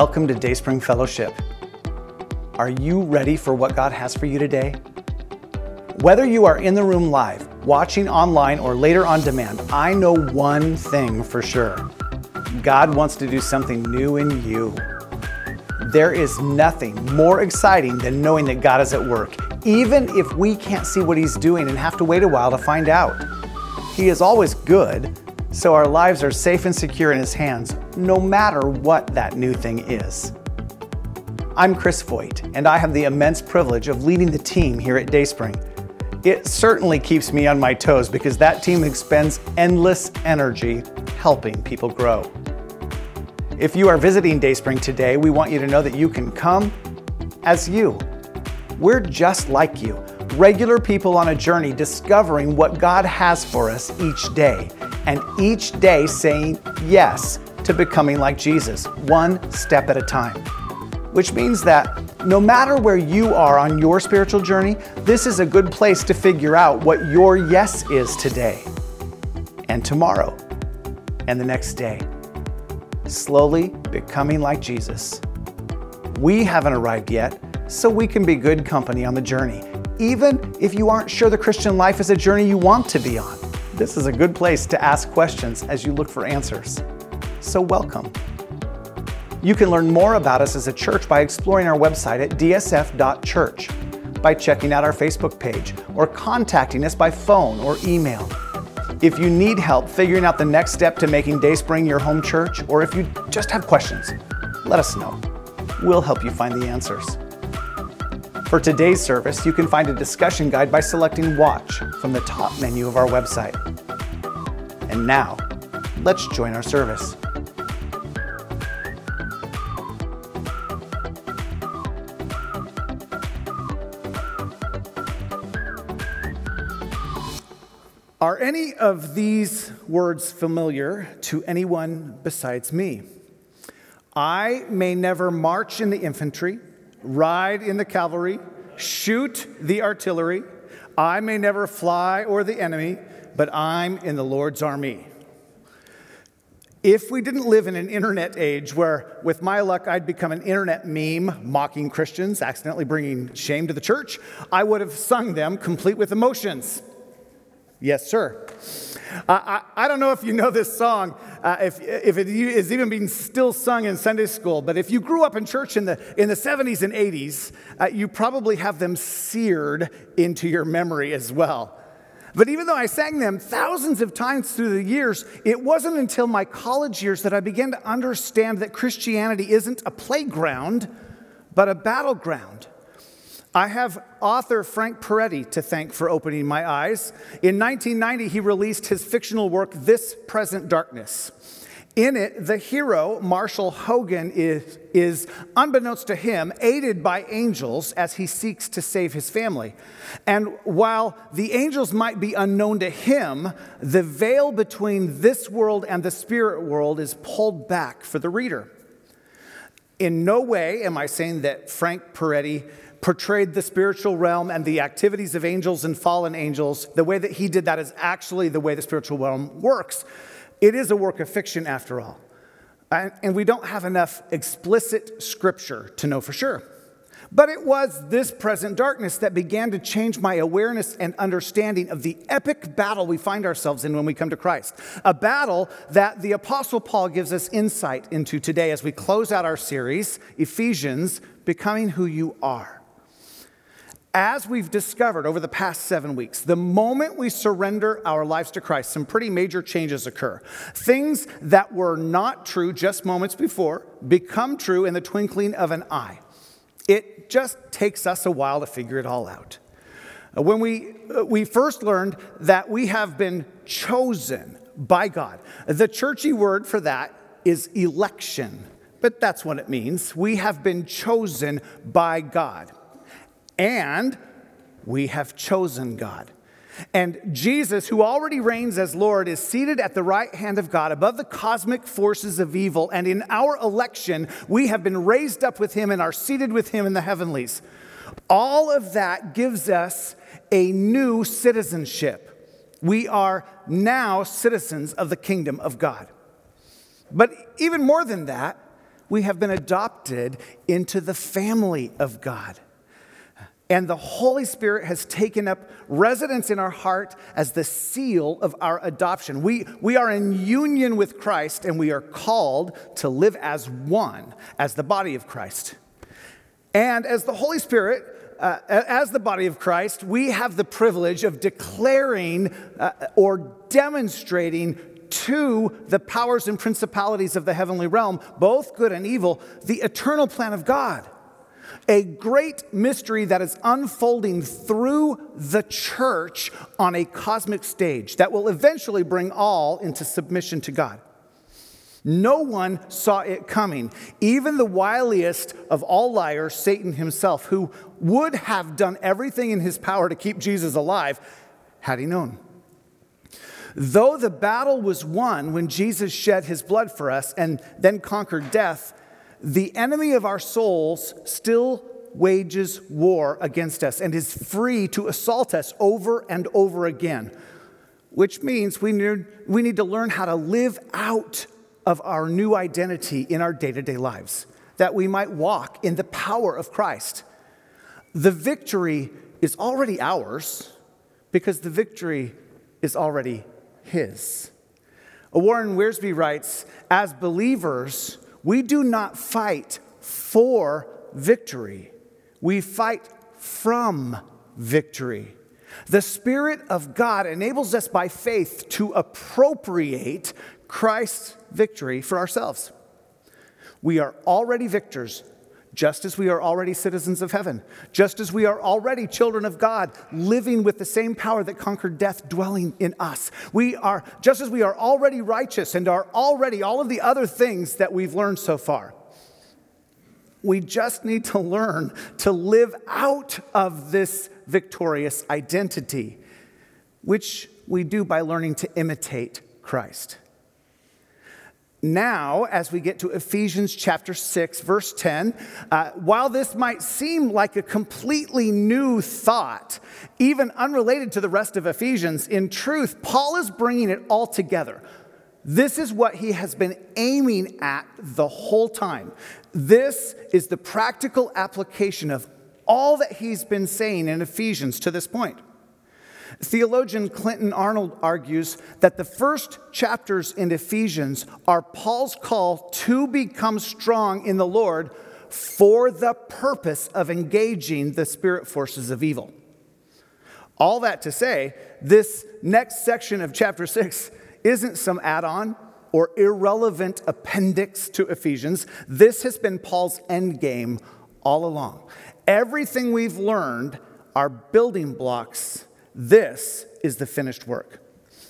Welcome to Dayspring Fellowship. Are you ready for what God has for you today? Whether you are in the room live, watching online, or later on demand, I know one thing for sure God wants to do something new in you. There is nothing more exciting than knowing that God is at work, even if we can't see what He's doing and have to wait a while to find out. He is always good, so our lives are safe and secure in His hands, no matter what that new thing is. I'm Chris Voigt, and I have the immense privilege of leading the team here at Dayspring. It certainly keeps me on my toes because that team expends endless energy helping people grow. If you are visiting Dayspring today, we want you to know that you can come as you. We're just like you, regular people on a journey discovering what God has for us each day and each day saying yes to becoming like Jesus, one step at a time. Which means that no matter where you are on your spiritual journey, this is a good place to figure out what your yes is today and tomorrow and the next day. Slowly becoming like Jesus. We haven't arrived yet, so we can be good company on the journey, even if you aren't sure the Christian life is a journey you want to be on. This is a good place to ask questions as you look for answers. So, welcome. You can learn more about us as a church by exploring our website at dsf.church, by checking out our Facebook page, or contacting us by phone or email. If you need help figuring out the next step to making Dayspring your home church, or if you just have questions, let us know. We'll help you find the answers. For today's service, you can find a discussion guide by selecting Watch from the top menu of our website. And now, let's join our service. Are any of these words familiar to anyone besides me? I may never march in the infantry, ride in the cavalry, shoot the artillery. I may never fly or the enemy, but I'm in the Lord's army. If we didn't live in an internet age where, with my luck, I'd become an internet meme mocking Christians, accidentally bringing shame to the church, I would have sung them complete with emotions. Yes, sir. I, I, don't know if you know this song, uh, if, if it is even being still sung in Sunday school, but if you grew up in church in the, in the 70s and 80s, uh, you probably have them seared into your memory as well. But even though I sang them thousands of times through the years, it wasn't until my college years that I began to understand that Christianity isn't a playground, but a battleground. I have author Frank Peretti to thank for opening my eyes. In 1990, he released his fictional work, This Present Darkness. In it, the hero, Marshall Hogan, is, is, unbeknownst to him, aided by angels as he seeks to save his family. And while the angels might be unknown to him, the veil between this world and the spirit world is pulled back for the reader. In no way am I saying that Frank Peretti portrayed the spiritual realm and the activities of angels and fallen angels, the way that he did that is actually the way the spiritual realm works. It is a work of fiction, after all. And we don't have enough explicit scripture to know for sure. But it was this present darkness that began to change my awareness and understanding of the epic battle we find ourselves in when we come to Christ. A battle that the Apostle Paul gives us insight into today as we close out our series, Ephesians, Becoming Who You Are. As we've discovered over the past seven weeks, the moment we surrender our lives to Christ, some pretty major changes occur. Things that were not true just moments before become true in the twinkling of an eye. It just takes us a while to figure it all out. Uh, when we, uh, we first learned that we have been chosen by God, the churchy word for that is election, but that's what it means. We have been chosen by God and we have chosen God. And Jesus, who already reigns as Lord, is seated at the right hand of God above the cosmic forces of evil. And in our election, we have been raised up with him and are seated with him in the heavenlies. All of that gives us a new citizenship. We are now citizens of the kingdom of God. But even more than that, we have been adopted into the family of God. And the Holy Spirit has taken up residence in our heart as the seal of our adoption. We, we are in union with Christ and we are called to live as one, as the body of Christ. And as the Holy Spirit, uh, as the body of Christ, we have the privilege of declaring uh, or demonstrating to the powers and principalities of the heavenly realm, both good and evil, the eternal plan of God a great mystery that is unfolding through the church on a cosmic stage that will eventually bring all into submission to God. No one saw it coming. Even the wiliest of all liars, Satan himself, who would have done everything in his power to keep Jesus alive, had he known. Though the battle was won when Jesus shed his blood for us and then conquered death, the enemy of our souls still wages war against us and is free to assault us over and over again, which means we need, we need to learn how to live out of our new identity in our day to day lives, that we might walk in the power of Christ. The victory is already ours because the victory is already His. Warren Wiersbe writes, as believers, we do not fight for victory, we fight from victory. The Spirit of God enables us by faith to appropriate Christ's victory for ourselves. We are already victors, just as we are already citizens of heaven, just as we are already children of God, living with the same power that conquered death dwelling in us. We are, just as we are already righteous and are already all of the other things that we've learned so far. We just need to learn to live out of this victorious identity, which we do by learning to imitate Christ. Now, as we get to Ephesians chapter 6, verse 10, uh, while this might seem like a completely new thought, even unrelated to the rest of Ephesians, in truth, Paul is bringing it all together. This is what he has been aiming at the whole time. This is the practical application of all that he's been saying in Ephesians to this point. Theologian Clinton Arnold argues that the first chapters in Ephesians are Paul's call to become strong in the Lord for the purpose of engaging the spirit forces of evil. All that to say, this next section of chapter 6 isn't some add on or irrelevant appendix to Ephesians. This has been Paul's end game all along. Everything we've learned are building blocks. This is the finished work.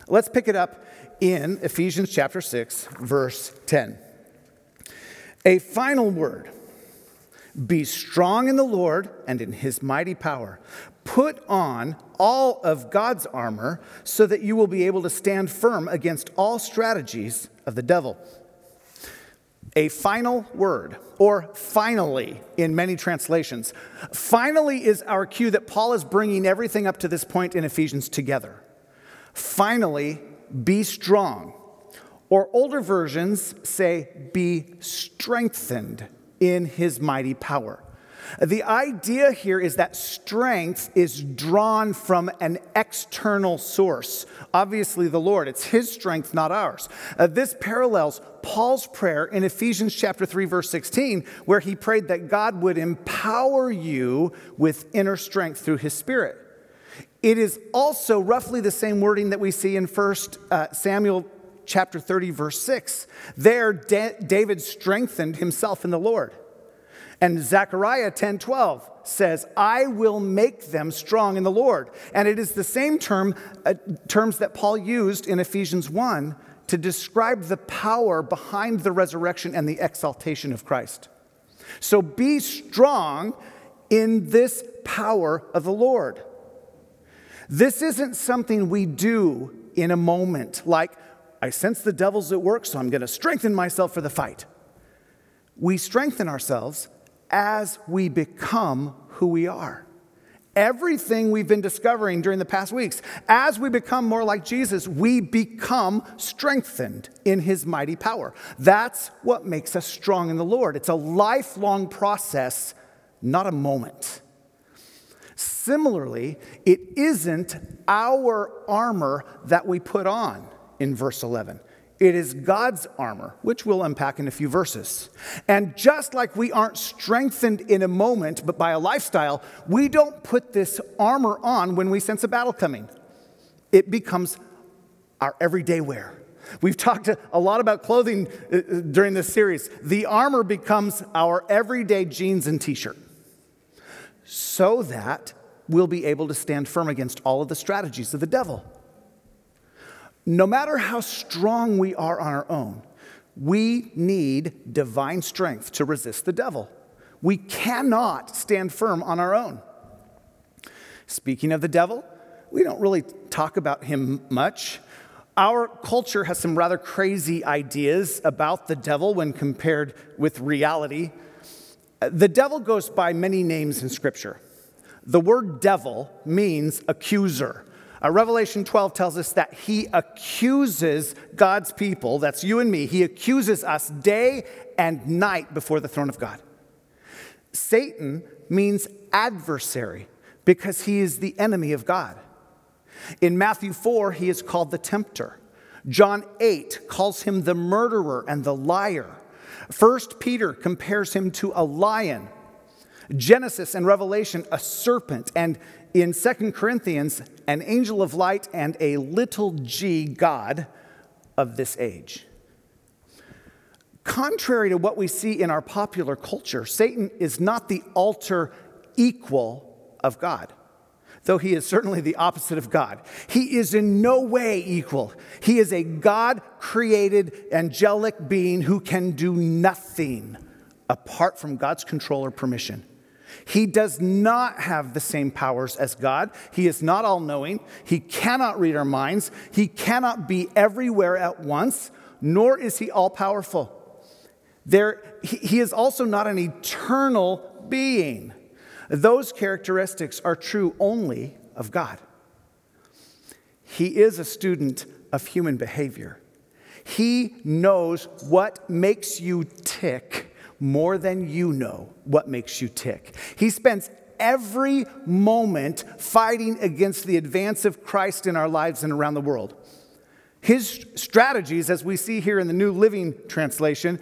Let's pick it up in Ephesians chapter 6, verse 10. A final word be strong in the Lord and in his mighty power. Put on all of God's armor so that you will be able to stand firm against all strategies of the devil. A final word, or finally in many translations. Finally is our cue that Paul is bringing everything up to this point in Ephesians together. Finally, be strong. Or older versions say, be strengthened in his mighty power. The idea here is that strength is drawn from an external source, obviously the Lord. It's His strength, not ours. Uh, this parallels Paul's prayer in Ephesians chapter 3 verse 16 where he prayed that God would empower you with inner strength through his spirit. It is also roughly the same wording that we see in 1 uh, Samuel chapter 30 verse 6. There David strengthened himself in the Lord. And Zechariah 10:12 says, "I will make them strong in the Lord." And it is the same term uh, terms that Paul used in Ephesians 1 to describe the power behind the resurrection and the exaltation of Christ. So be strong in this power of the Lord. This isn't something we do in a moment, like, I sense the devil's at work, so I'm going to strengthen myself for the fight. We strengthen ourselves as we become who we are. everything we've been discovering during the past weeks. As we become more like Jesus, we become strengthened in his mighty power. That's what makes us strong in the Lord. It's a lifelong process, not a moment. Similarly, it isn't our armor that we put on in verse 11. It is God's armor, which we'll unpack in a few verses. And just like we aren't strengthened in a moment, but by a lifestyle, we don't put this armor on when we sense a battle coming. It becomes our everyday wear. We've talked a lot about clothing uh, uh, during this series. The armor becomes our everyday jeans and t shirt so that we'll be able to stand firm against all of the strategies of the devil. No matter how strong we are on our own, we need divine strength to resist the devil. We cannot stand firm on our own. Speaking of the devil, we don't really talk about him much. Our culture has some rather crazy ideas about the devil when compared with reality. The devil goes by many names in Scripture. The word devil means accuser. Uh, Revelation 12 tells us that he accuses God's people, that's you and me, he accuses us day and night before the throne of God. Satan means adversary because he is the enemy of God. In Matthew 4, he is called the tempter. John 8 calls him the murderer and the liar. First Peter compares him to a lion. Genesis and Revelation, a serpent. And in Second Corinthians, an angel of light and a little g God of this age. Contrary to what we see in our popular culture, Satan is not the alter equal of God, though he is certainly the opposite of God. He is in no way equal. He is a God created angelic being who can do nothing apart from God's control or permission. He does not have the same powers as God. He is not all knowing. He cannot read our minds. He cannot be everywhere at once, nor is he all powerful. There, he is also not an eternal being. Those characteristics are true only of God. He is a student of human behavior. He knows what makes you tick more than you know what makes you tick. He spends every moment fighting against the advance of Christ in our lives and around the world. His strategies, as we see here in the New Living Translation,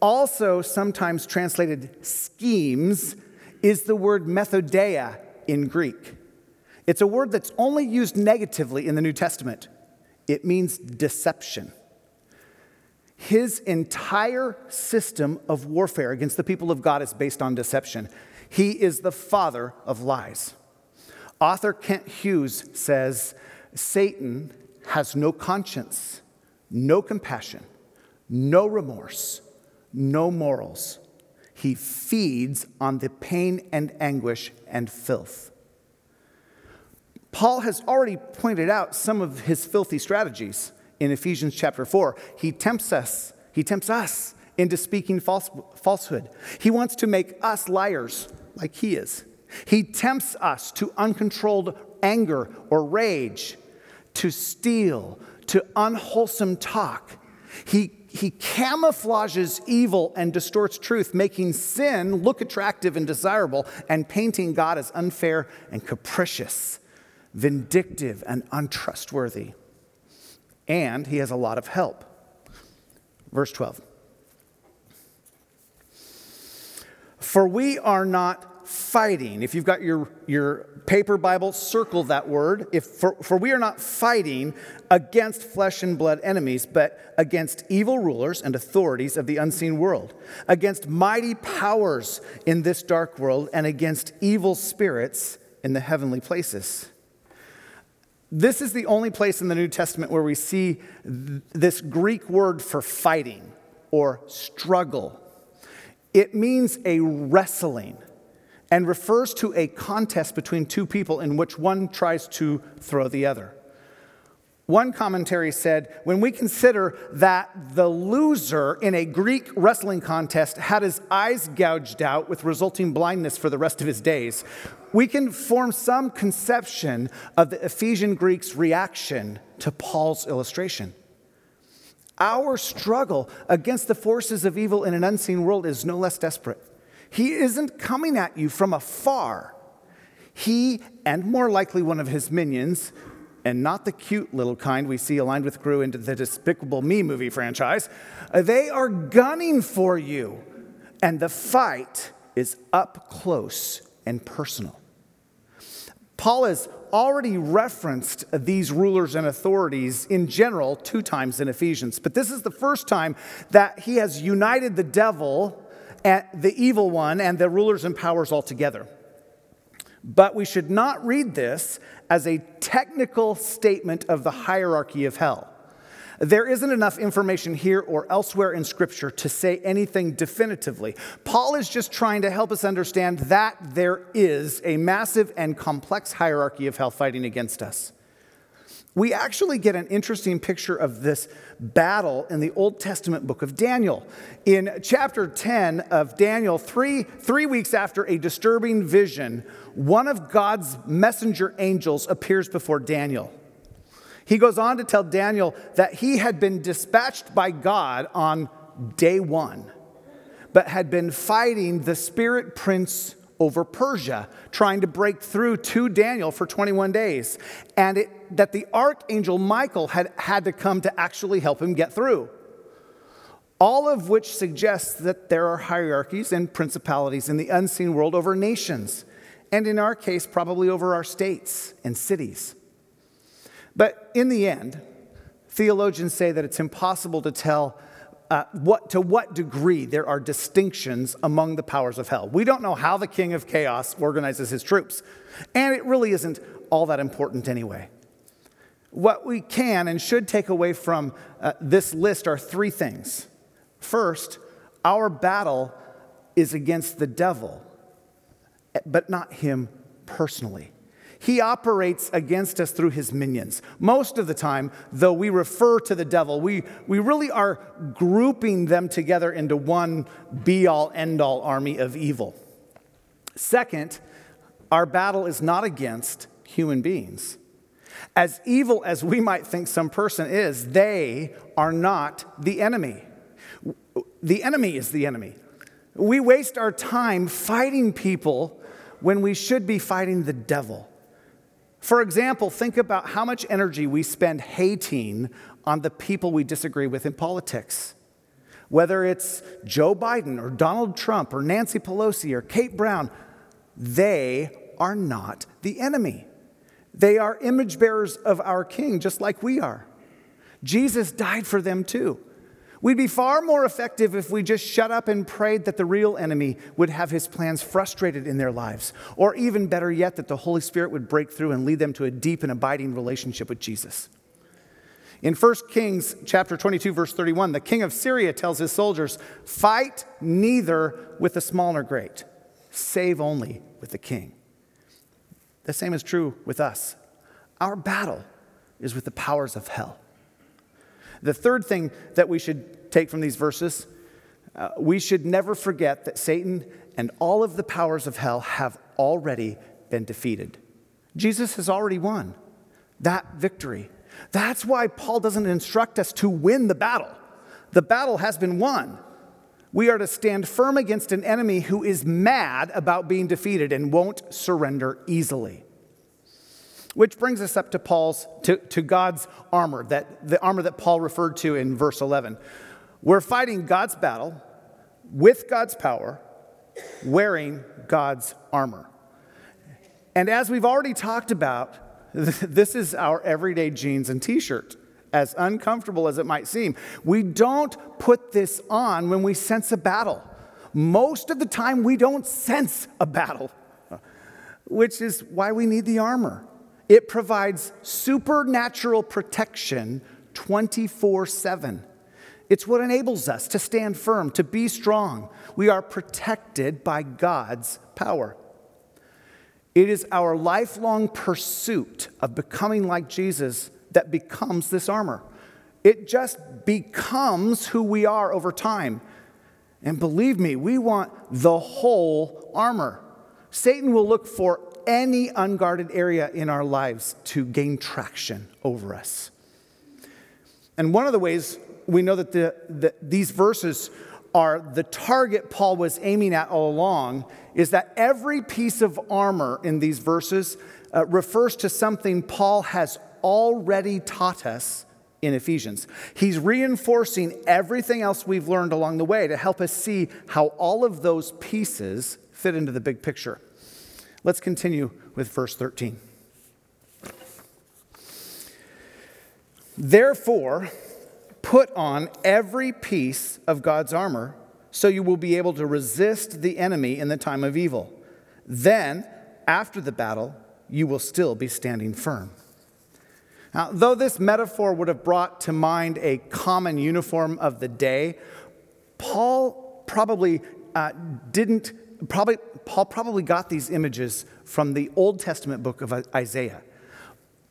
also sometimes translated schemes, is the word methodeia in Greek. It's a word that's only used negatively in the New Testament. It means deception. His entire system of warfare against the people of God is based on deception. He is the father of lies. Author Kent Hughes says Satan has no conscience, no compassion, no remorse, no morals. He feeds on the pain and anguish and filth. Paul has already pointed out some of his filthy strategies in Ephesians chapter 4. He tempts us, he tempts us into speaking false, falsehood. He wants to make us liars like he is. He tempts us to uncontrolled anger or rage, to steal, to unwholesome talk. He, he camouflages evil and distorts truth, making sin look attractive and desirable, and painting God as unfair and capricious, vindictive and untrustworthy and he has a lot of help. Verse 12. For we are not fighting. If you've got your, your paper Bible, circle that word. If, for, for we are not fighting against flesh and blood enemies, but against evil rulers and authorities of the unseen world, against mighty powers in this dark world, and against evil spirits in the heavenly places. This is the only place in the New Testament where we see this Greek word for fighting or struggle. It means a wrestling and refers to a contest between two people in which one tries to throw the other. One commentary said when we consider that the loser in a Greek wrestling contest had his eyes gouged out with resulting blindness for the rest of his days, we can form some conception of the Ephesian Greeks' reaction to Paul's illustration. Our struggle against the forces of evil in an unseen world is no less desperate. He isn't coming at you from afar. He, and more likely one of his minions, and not the cute little kind we see aligned with Gru into the Despicable Me movie franchise, they are gunning for you. And the fight is up close and personal. Paul has already referenced these rulers and authorities in general two times in Ephesians, but this is the first time that he has united the devil, and the evil one, and the rulers and powers all together. But we should not read this as a technical statement of the hierarchy of hell. There isn't enough information here or elsewhere in Scripture to say anything definitively. Paul is just trying to help us understand that there is a massive and complex hierarchy of hell fighting against us. We actually get an interesting picture of this battle in the Old Testament book of Daniel. In chapter 10 of Daniel, three, three weeks after a disturbing vision, one of God's messenger angels appears before Daniel. He goes on to tell Daniel that he had been dispatched by God on day one, but had been fighting the spirit prince over Persia, trying to break through to Daniel for 21 days, and it, that the archangel Michael had had to come to actually help him get through. All of which suggests that there are hierarchies and principalities in the unseen world over nations, and in our case, probably over our states and cities. But in the end, theologians say that it's impossible to tell uh, what, to what degree there are distinctions among the powers of hell. We don't know how the king of chaos organizes his troops, and it really isn't all that important anyway. What we can and should take away from uh, this list are three things. First, our battle is against the devil, but not him personally. He operates against us through his minions. Most of the time, though we refer to the devil, we, we really are grouping them together into one be all, end all army of evil. Second, our battle is not against human beings. As evil as we might think some person is, they are not the enemy. The enemy is the enemy. We waste our time fighting people when we should be fighting the devil. For example, think about how much energy we spend hating on the people we disagree with in politics. Whether it's Joe Biden or Donald Trump or Nancy Pelosi or Kate Brown, they are not the enemy. They are image bearers of our King, just like we are. Jesus died for them too. We'd be far more effective if we just shut up and prayed that the real enemy would have his plans frustrated in their lives. Or even better yet, that the Holy Spirit would break through and lead them to a deep and abiding relationship with Jesus. In 1 Kings chapter 22 verse 31, the king of Syria tells his soldiers, "Fight neither with the small nor great, save only with the king." The same is true with us. Our battle is with the powers of hell. The third thing that we should take from these verses, uh, we should never forget that Satan and all of the powers of hell have already been defeated. Jesus has already won that victory. That's why Paul doesn't instruct us to win the battle. The battle has been won. We are to stand firm against an enemy who is mad about being defeated and won't surrender easily. Which brings us up to Paul's, to, to God's armor, that, the armor that Paul referred to in verse 11. We're fighting God's battle with God's power, wearing God's armor. And as we've already talked about, this is our everyday jeans and t shirt, as uncomfortable as it might seem. We don't put this on when we sense a battle. Most of the time, we don't sense a battle, which is why we need the armor. It provides supernatural protection 24 7. It's what enables us to stand firm, to be strong. We are protected by God's power. It is our lifelong pursuit of becoming like Jesus that becomes this armor. It just becomes who we are over time. And believe me, we want the whole armor. Satan will look for any unguarded area in our lives to gain traction over us. And one of the ways we know that the, the, these verses are the target Paul was aiming at all along is that every piece of armor in these verses uh, refers to something Paul has already taught us in Ephesians. He's reinforcing everything else we've learned along the way to help us see how all of those pieces fit into the big picture. Let's continue with verse 13. Therefore, put on every piece of God's armor so you will be able to resist the enemy in the time of evil. Then, after the battle, you will still be standing firm. Now, though this metaphor would have brought to mind a common uniform of the day, Paul probably uh, didn't, probably, Paul probably got these images from the Old Testament book of Isaiah.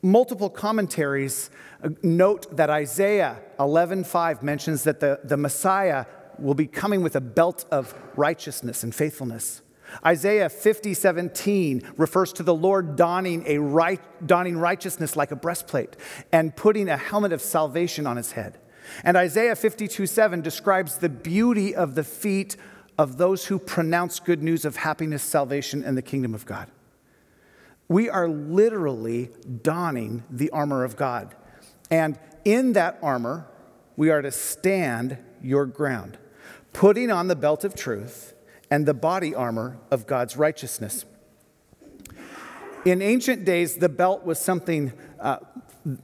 Multiple commentaries uh, note that Isaiah 11:5 mentions that the, the Messiah will be coming with a belt of righteousness and faithfulness. Isaiah 50, 17 refers to the Lord donning, a right, donning righteousness like a breastplate and putting a helmet of salvation on his head. And Isaiah 52, 7 describes the beauty of the feet of those who pronounce good news of happiness, salvation, and the kingdom of God. We are literally donning the armor of God. And in that armor, we are to stand your ground, putting on the belt of truth and the body armor of God's righteousness. In ancient days, the belt was something uh,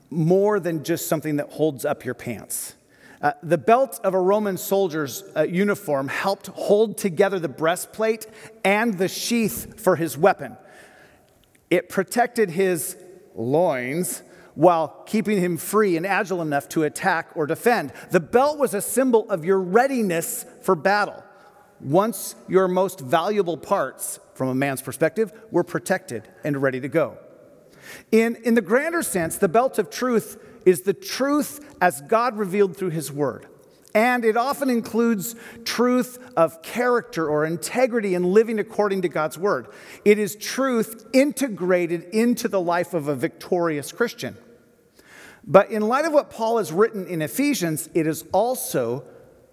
more than just something that holds up your pants. Uh, the belt of a Roman soldier's uh, uniform helped hold together the breastplate and the sheath for his weapon. It protected his loins while keeping him free and agile enough to attack or defend. The belt was a symbol of your readiness for battle. Once your most valuable parts, from a man's perspective, were protected and ready to go. In, in the grander sense, the belt of truth is the truth as God revealed through his word. And it often includes truth of character or integrity in living according to God's word. It is truth integrated into the life of a victorious Christian. But in light of what Paul has written in Ephesians, it is also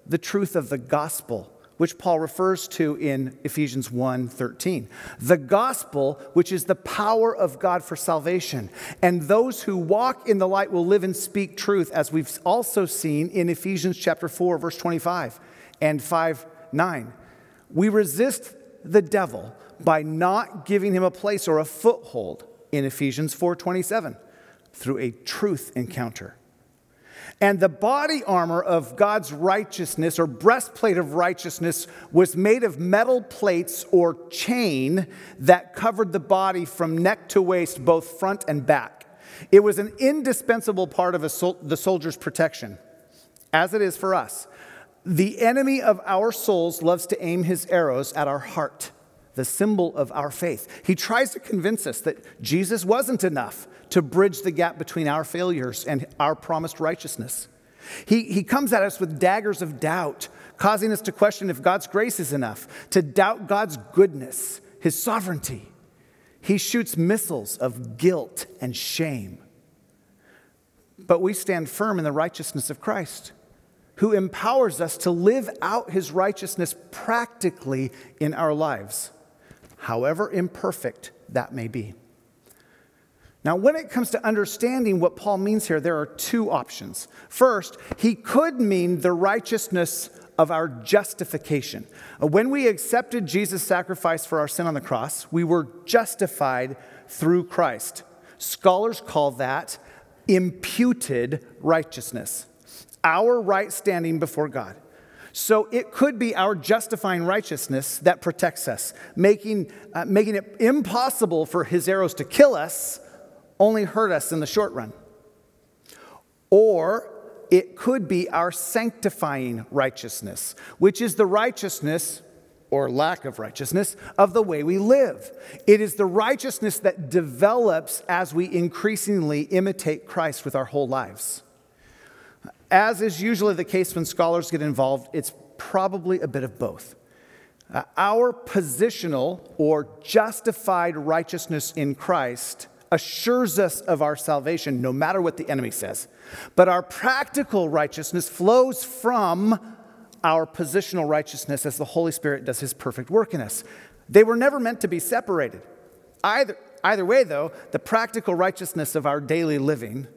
the truth of the gospel which Paul refers to in Ephesians 1:13. The gospel, which is the power of God for salvation. And those who walk in the light will live and speak truth, as we've also seen in Ephesians chapter 4, verse 25 and 5 9. We resist the devil by not giving him a place or a foothold in Ephesians 4:27 through a truth encounter. And the body armor of God's righteousness or breastplate of righteousness was made of metal plates or chain that covered the body from neck to waist, both front and back. It was an indispensable part of sol- the soldier's protection, as it is for us. The enemy of our souls loves to aim his arrows at our heart, the symbol of our faith. He tries to convince us that Jesus wasn't enough, to bridge the gap between our failures and our promised righteousness. He, he comes at us with daggers of doubt, causing us to question if God's grace is enough, to doubt God's goodness, his sovereignty. He shoots missiles of guilt and shame. But we stand firm in the righteousness of Christ, who empowers us to live out his righteousness practically in our lives, however imperfect that may be. Now, when it comes to understanding what Paul means here, there are two options. First, he could mean the righteousness of our justification. Uh, when we accepted Jesus' sacrifice for our sin on the cross, we were justified through Christ. Scholars call that imputed righteousness, our right standing before God. So it could be our justifying righteousness that protects us, making, uh, making it impossible for his arrows to kill us only hurt us in the short run. Or it could be our sanctifying righteousness, which is the righteousness or lack of righteousness of the way we live. It is the righteousness that develops as we increasingly imitate Christ with our whole lives. As is usually the case when scholars get involved, it's probably a bit of both. Uh, our positional or justified righteousness in Christ assures us of our salvation no matter what the enemy says. But our practical righteousness flows from our positional righteousness as the Holy Spirit does his perfect work in us. They were never meant to be separated. Either, either way, though, the practical righteousness of our daily living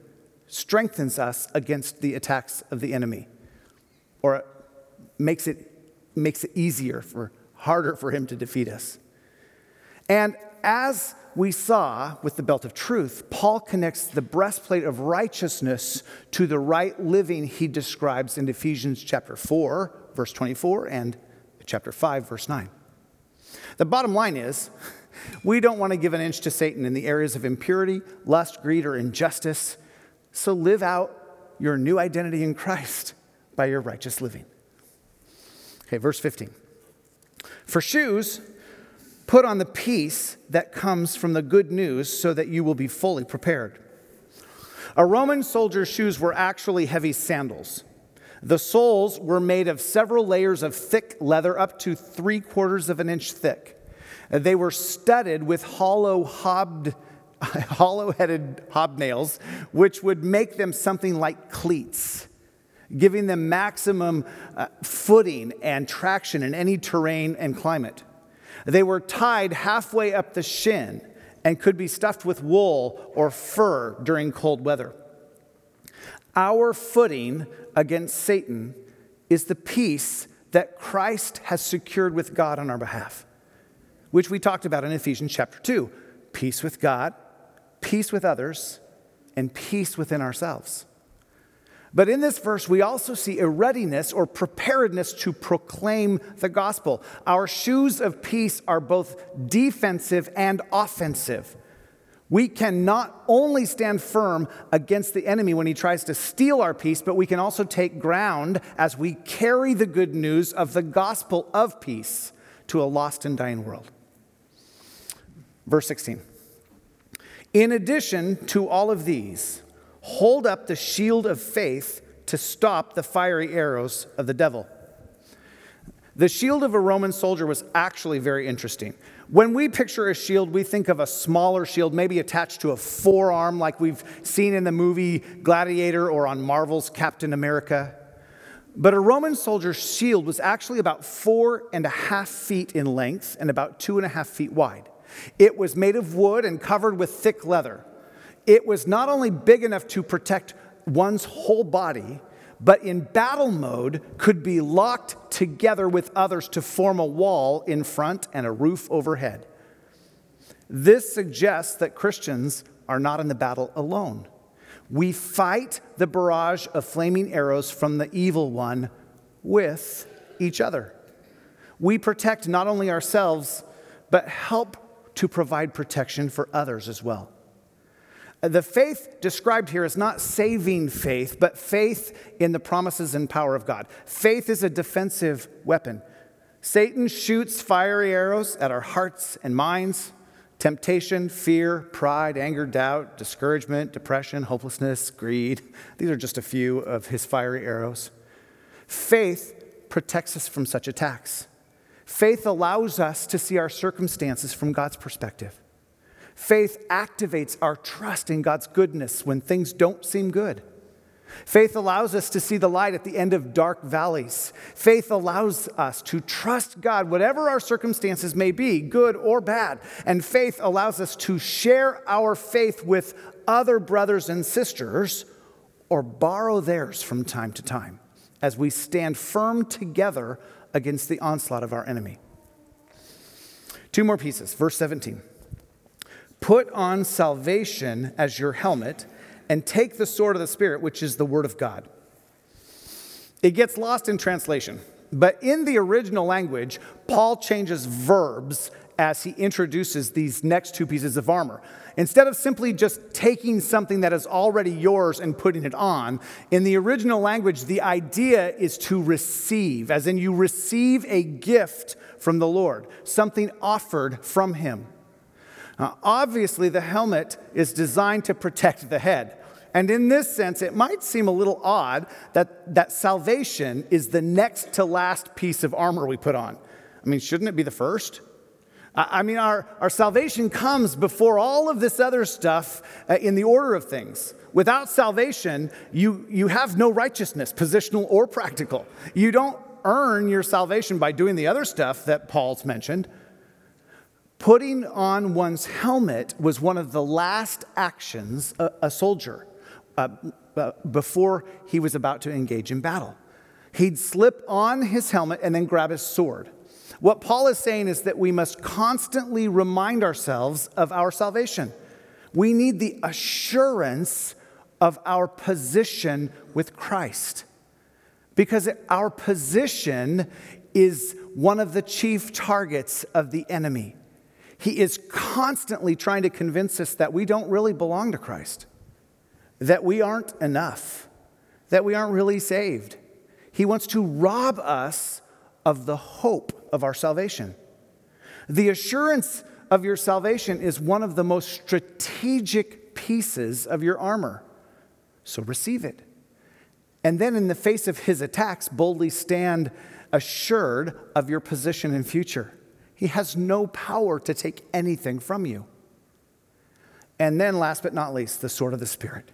strengthens us against the attacks of the enemy or makes it, makes it easier for harder for him to defeat us. And as we saw with the belt of truth, Paul connects the breastplate of righteousness to the right living he describes in Ephesians chapter 4, verse 24, and chapter 5, verse 9. The bottom line is, we don't want to give an inch to Satan in the areas of impurity, lust, greed, or injustice. So live out your new identity in Christ by your righteous living. Okay, verse 15. For shoes, Put on the peace that comes from the good news so that you will be fully prepared. A Roman soldier's shoes were actually heavy sandals. The soles were made of several layers of thick leather, up to three quarters of an inch thick. They were studded with hollow hobbed, hollow-headed hobnails, which would make them something like cleats, giving them maximum uh, footing and traction in any terrain and climate. They were tied halfway up the shin and could be stuffed with wool or fur during cold weather. Our footing against Satan is the peace that Christ has secured with God on our behalf, which we talked about in Ephesians chapter 2 peace with God, peace with others, and peace within ourselves. But in this verse, we also see a readiness or preparedness to proclaim the gospel. Our shoes of peace are both defensive and offensive. We can not only stand firm against the enemy when he tries to steal our peace, but we can also take ground as we carry the good news of the gospel of peace to a lost and dying world. Verse 16. In addition to all of these, hold up the shield of faith to stop the fiery arrows of the devil. The shield of a Roman soldier was actually very interesting. When we picture a shield, we think of a smaller shield, maybe attached to a forearm, like we've seen in the movie Gladiator or on Marvel's Captain America. But a Roman soldier's shield was actually about four and a half feet in length and about two and a half feet wide. It was made of wood and covered with thick leather it was not only big enough to protect one's whole body, but in battle mode could be locked together with others to form a wall in front and a roof overhead. This suggests that Christians are not in the battle alone. We fight the barrage of flaming arrows from the evil one with each other. We protect not only ourselves, but help to provide protection for others as well. The faith described here is not saving faith, but faith in the promises and power of God. Faith is a defensive weapon. Satan shoots fiery arrows at our hearts and minds temptation, fear, pride, anger, doubt, discouragement, depression, hopelessness, greed. These are just a few of his fiery arrows. Faith protects us from such attacks. Faith allows us to see our circumstances from God's perspective. Faith activates our trust in God's goodness when things don't seem good. Faith allows us to see the light at the end of dark valleys. Faith allows us to trust God, whatever our circumstances may be, good or bad. And faith allows us to share our faith with other brothers and sisters or borrow theirs from time to time as we stand firm together against the onslaught of our enemy. Two more pieces. Verse 17. Put on salvation as your helmet and take the sword of the Spirit, which is the Word of God. It gets lost in translation, but in the original language, Paul changes verbs as he introduces these next two pieces of armor. Instead of simply just taking something that is already yours and putting it on, in the original language, the idea is to receive, as in you receive a gift from the Lord, something offered from Him. Now, obviously, the helmet is designed to protect the head. And in this sense, it might seem a little odd that, that salvation is the next to last piece of armor we put on. I mean, shouldn't it be the first? I mean, our, our salvation comes before all of this other stuff uh, in the order of things. Without salvation, you, you have no righteousness, positional or practical. You don't earn your salvation by doing the other stuff that Paul's mentioned. Putting on one's helmet was one of the last actions a, a soldier uh, uh, before he was about to engage in battle. He'd slip on his helmet and then grab his sword. What Paul is saying is that we must constantly remind ourselves of our salvation. We need the assurance of our position with Christ because our position is one of the chief targets of the enemy. He is constantly trying to convince us that we don't really belong to Christ, that we aren't enough, that we aren't really saved. He wants to rob us of the hope of our salvation. The assurance of your salvation is one of the most strategic pieces of your armor. So receive it. And then, in the face of his attacks, boldly stand assured of your position and future. He has no power to take anything from you. And then, last but not least, the sword of the Spirit.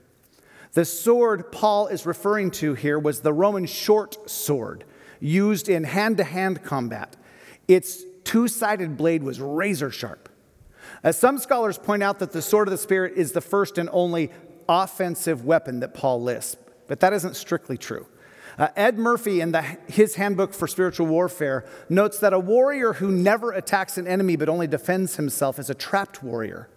The sword Paul is referring to here was the Roman short sword used in hand to hand combat. Its two sided blade was razor sharp. As some scholars point out that the sword of the Spirit is the first and only offensive weapon that Paul lists, but that isn't strictly true. Uh, Ed Murphy, in the, his handbook for spiritual warfare, notes that a warrior who never attacks an enemy but only defends himself is a trapped warrior.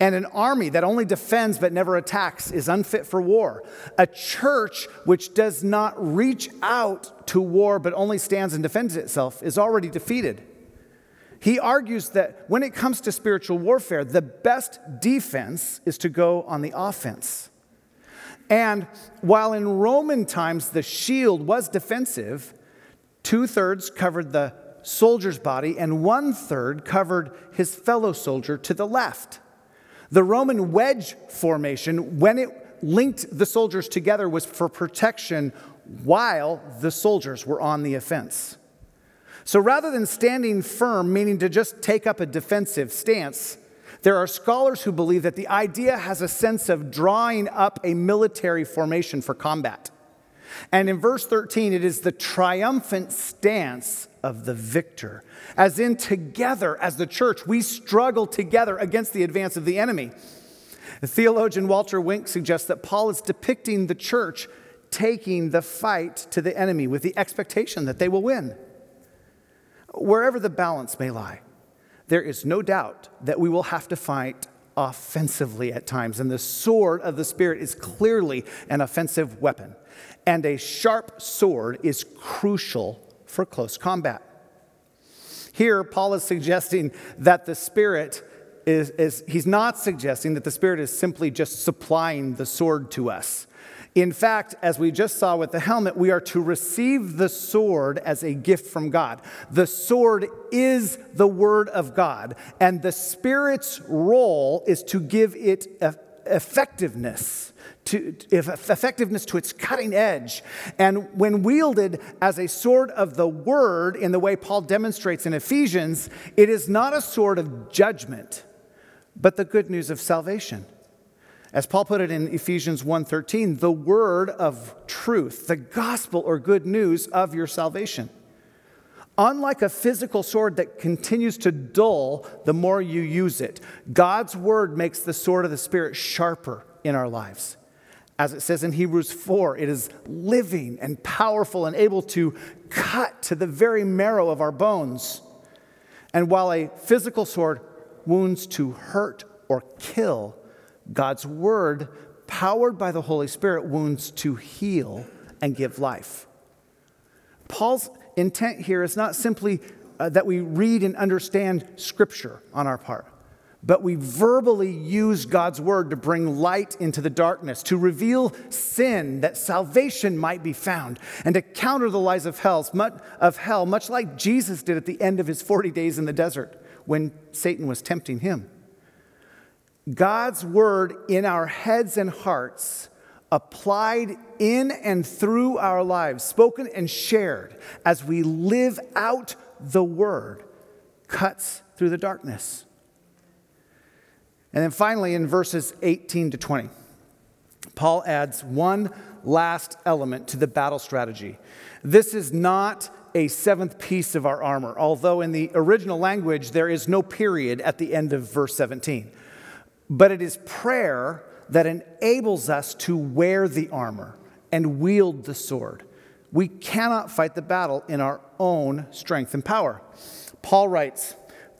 And an army that only defends but never attacks is unfit for war. A church which does not reach out to war but only stands and defends itself is already defeated. He argues that when it comes to spiritual warfare, the best defense is to go on the offense. And while in Roman times the shield was defensive, two thirds covered the soldier's body and one third covered his fellow soldier to the left. The Roman wedge formation, when it linked the soldiers together, was for protection while the soldiers were on the offense. So rather than standing firm, meaning to just take up a defensive stance, there are scholars who believe that the idea has a sense of drawing up a military formation for combat. And in verse 13, it is the triumphant stance of the victor. As in, together as the church, we struggle together against the advance of the enemy. The theologian Walter Wink suggests that Paul is depicting the church taking the fight to the enemy with the expectation that they will win. Wherever the balance may lie, there is no doubt that we will have to fight offensively at times, and the sword of the Spirit is clearly an offensive weapon. And a sharp sword is crucial for close combat. Here, Paul is suggesting that the Spirit is, is, he's not suggesting that the Spirit is simply just supplying the sword to us. In fact, as we just saw with the helmet, we are to receive the sword as a gift from God. The sword is the word of God, and the Spirit's role is to give it effectiveness to effectiveness to its cutting edge. And when wielded as a sword of the word, in the way Paul demonstrates in Ephesians, it is not a sword of judgment, but the good news of salvation. As Paul put it in Ephesians 1:13, the word of truth, the gospel or good news of your salvation. Unlike a physical sword that continues to dull the more you use it, God's word makes the sword of the Spirit sharper in our lives. As it says in Hebrews 4, it is living and powerful and able to cut to the very marrow of our bones. And while a physical sword wounds to hurt or kill, God's word, powered by the Holy Spirit, wounds to heal and give life. Paul's intent here is not simply uh, that we read and understand Scripture on our part but we verbally use God's word to bring light into the darkness, to reveal sin that salvation might be found, and to counter the lies of, hell, of hell, much like Jesus did at the end of his 40 days in the desert when Satan was tempting him. God's word in our heads and hearts applied in and through our lives, spoken and shared as we live out the word, cuts through the darkness. And then finally, in verses 18 to 20, Paul adds one last element to the battle strategy. This is not a seventh piece of our armor, although in the original language there is no period at the end of verse 17. But it is prayer that enables us to wear the armor and wield the sword. We cannot fight the battle in our own strength and power. Paul writes,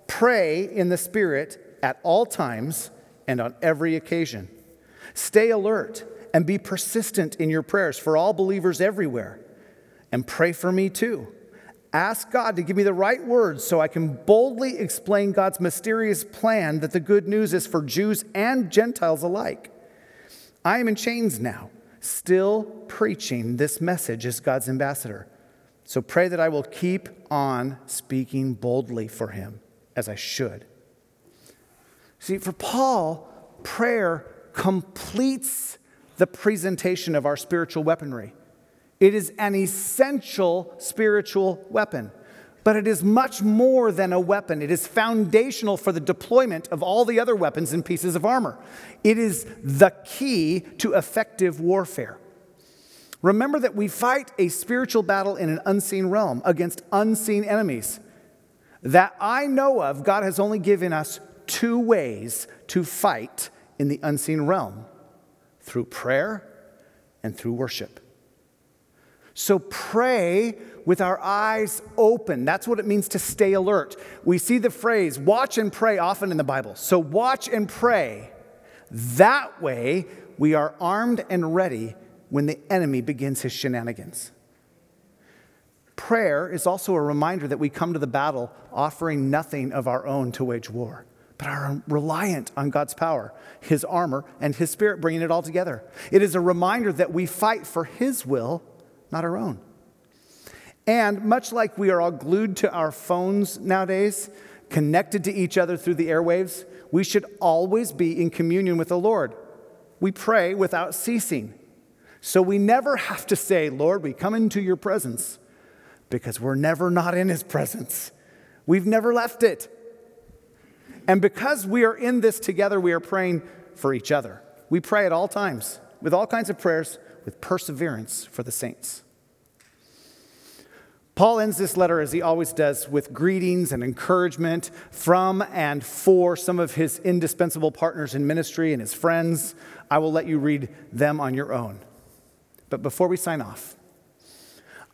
Pray in the Spirit at all times and on every occasion. Stay alert and be persistent in your prayers for all believers everywhere. And pray for me too. Ask God to give me the right words so I can boldly explain God's mysterious plan that the good news is for Jews and Gentiles alike. I am in chains now, still preaching this message as God's ambassador. So pray that I will keep on speaking boldly for him as I should. See, for Paul, prayer completes the presentation of our spiritual weaponry. It is an essential spiritual weapon, but it is much more than a weapon. It is foundational for the deployment of all the other weapons and pieces of armor. It is the key to effective warfare. Remember that we fight a spiritual battle in an unseen realm against unseen enemies. That I know of, God has only given us two ways to fight in the unseen realm through prayer and through worship. So pray with our eyes open. That's what it means to stay alert. We see the phrase watch and pray often in the Bible. So watch and pray. That way, we are armed and ready when the enemy begins his shenanigans. Prayer is also a reminder that we come to the battle offering nothing of our own to wage war but are reliant on God's power, His armor, and His Spirit bringing it all together. It is a reminder that we fight for His will, not our own. And much like we are all glued to our phones nowadays, connected to each other through the airwaves, we should always be in communion with the Lord. We pray without ceasing. So we never have to say, Lord, we come into your presence, because we're never not in his presence. We've never left it. And because we are in this together, we are praying for each other. We pray at all times with all kinds of prayers with perseverance for the saints. Paul ends this letter, as he always does, with greetings and encouragement from and for some of his indispensable partners in ministry and his friends. I will let you read them on your own. But before we sign off,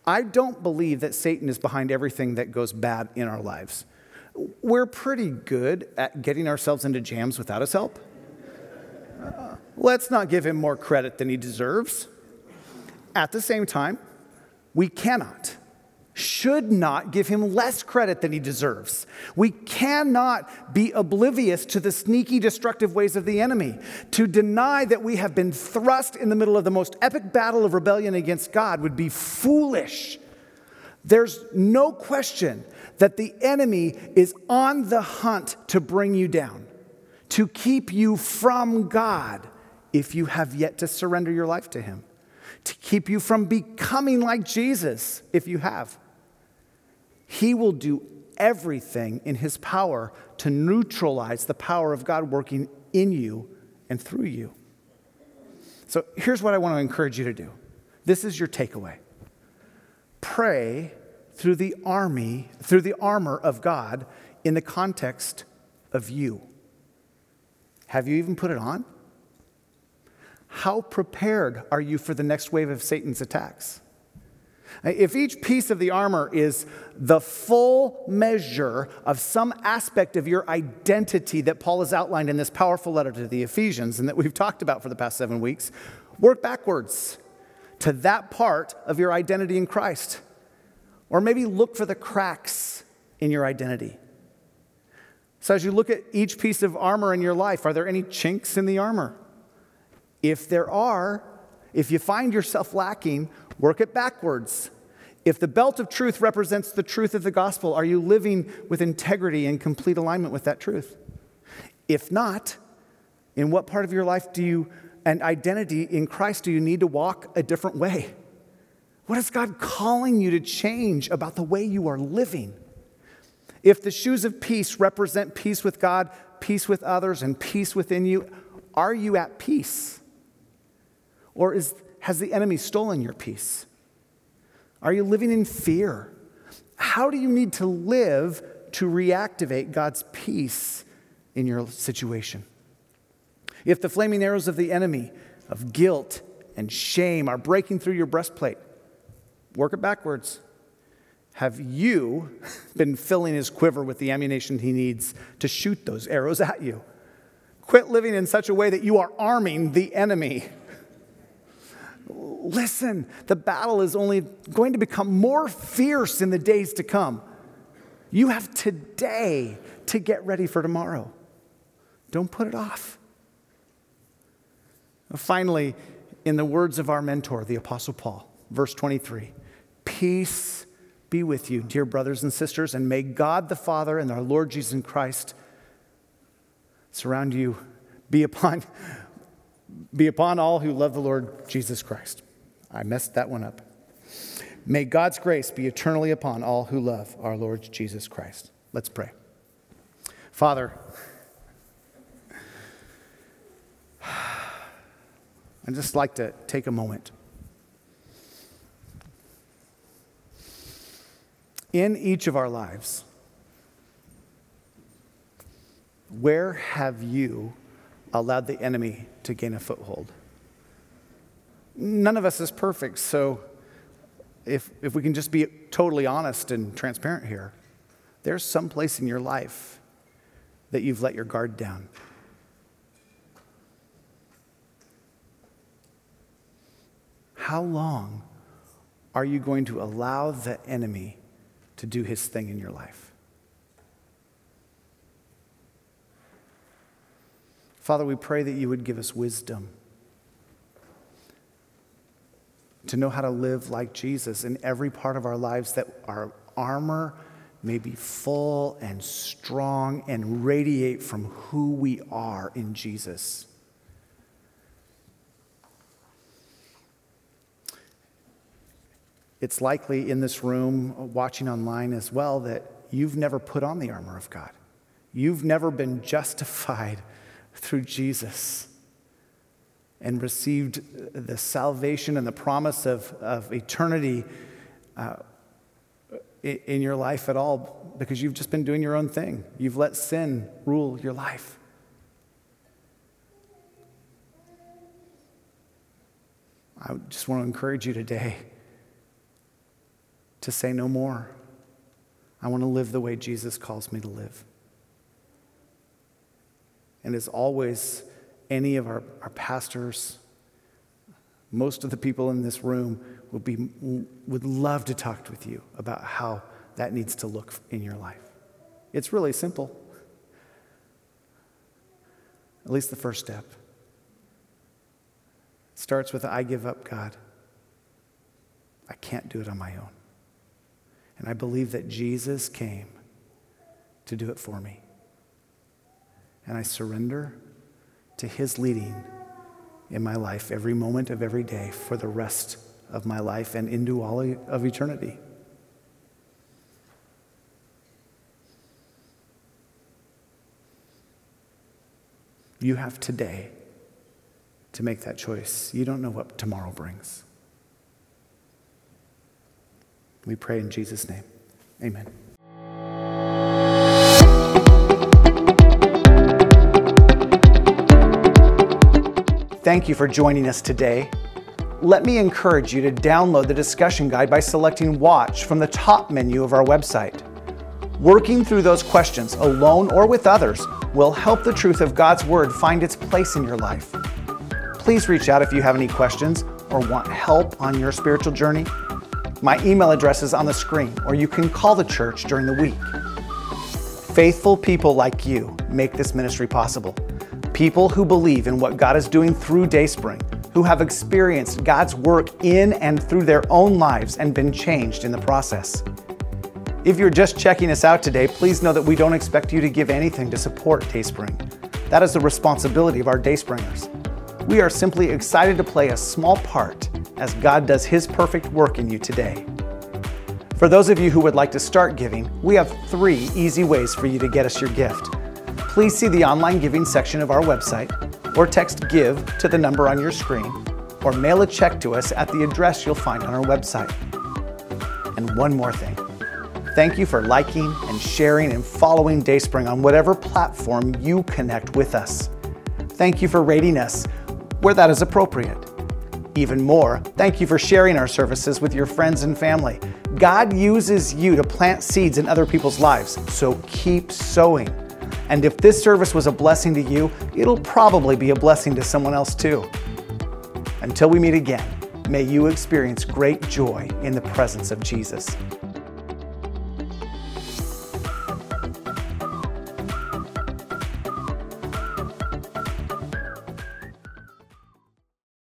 I don't believe that Satan is behind everything that goes bad in our lives we're pretty good at getting ourselves into jams without his help. Uh, let's not give him more credit than he deserves. At the same time, we cannot, should not give him less credit than he deserves. We cannot be oblivious to the sneaky, destructive ways of the enemy. To deny that we have been thrust in the middle of the most epic battle of rebellion against God would be foolish. There's no question that the enemy is on the hunt to bring you down, to keep you from God if you have yet to surrender your life to Him, to keep you from becoming like Jesus if you have. He will do everything in His power to neutralize the power of God working in you and through you. So here's what I want to encourage you to do this is your takeaway pray through the army, through the armor of God in the context of you. Have you even put it on? How prepared are you for the next wave of Satan's attacks? If each piece of the armor is the full measure of some aspect of your identity that Paul has outlined in this powerful letter to the Ephesians and that we've talked about for the past seven weeks, work backwards to that part of your identity in Christ. Or maybe look for the cracks in your identity. So, as you look at each piece of armor in your life, are there any chinks in the armor? If there are, if you find yourself lacking, work it backwards. If the belt of truth represents the truth of the gospel, are you living with integrity and complete alignment with that truth? If not, in what part of your life do you and identity in Christ do you need to walk a different way? What is God calling you to change about the way you are living? If the shoes of peace represent peace with God, peace with others, and peace within you, are you at peace? Or is, has the enemy stolen your peace? Are you living in fear? How do you need to live to reactivate God's peace in your situation? If the flaming arrows of the enemy of guilt and shame are breaking through your breastplate, work it backwards. Have you been filling his quiver with the ammunition he needs to shoot those arrows at you? Quit living in such a way that you are arming the enemy. Listen, the battle is only going to become more fierce in the days to come. You have today to get ready for tomorrow. Don't put it off. Finally, in the words of our mentor, the Apostle Paul, verse 23 Peace be with you, dear brothers and sisters, and may God the Father and our Lord Jesus Christ surround you, be upon, be upon all who love the Lord Jesus Christ. I messed that one up. May God's grace be eternally upon all who love our Lord Jesus Christ. Let's pray. Father, I'd just like to take a moment. In each of our lives, where have you allowed the enemy to gain a foothold? None of us is perfect, so if, if we can just be totally honest and transparent here, there's some place in your life that you've let your guard down. How long are you going to allow the enemy to do his thing in your life? Father, we pray that you would give us wisdom to know how to live like Jesus in every part of our lives, that our armor may be full and strong and radiate from who we are in Jesus. It's likely in this room, watching online as well, that you've never put on the armor of God. You've never been justified through Jesus and received the salvation and the promise of, of eternity uh, in your life at all because you've just been doing your own thing. You've let sin rule your life. I just want to encourage you today to say no more. I want to live the way Jesus calls me to live. And as always, any of our, our pastors, most of the people in this room would, be, would love to talk with you about how that needs to look in your life. It's really simple. At least the first step. It starts with I give up, God. I can't do it on my own. And I believe that Jesus came to do it for me. And I surrender to His leading in my life every moment of every day for the rest of my life and into all of eternity. You have today to make that choice. You don't know what tomorrow brings. We pray in Jesus' name. Amen. Thank you for joining us today. Let me encourage you to download the discussion guide by selecting Watch from the top menu of our website. Working through those questions, alone or with others, will help the truth of God's Word find its place in your life. Please reach out if you have any questions or want help on your spiritual journey. My email address is on the screen, or you can call the church during the week. Faithful people like you make this ministry possible. People who believe in what God is doing through Dayspring, who have experienced God's work in and through their own lives and been changed in the process. If you're just checking us out today, please know that we don't expect you to give anything to support Dayspring. That is the responsibility of our Dayspringers. We are simply excited to play a small part as God does His perfect work in you today. For those of you who would like to start giving, we have three easy ways for you to get us your gift. Please see the online giving section of our website, or text GIVE to the number on your screen, or mail a check to us at the address you'll find on our website. And one more thing. Thank you for liking and sharing and following Dayspring on whatever platform you connect with us. Thank you for rating us where that is appropriate. Even more, thank you for sharing our services with your friends and family. God uses you to plant seeds in other people's lives, so keep sowing. And if this service was a blessing to you, it'll probably be a blessing to someone else too. Until we meet again, may you experience great joy in the presence of Jesus.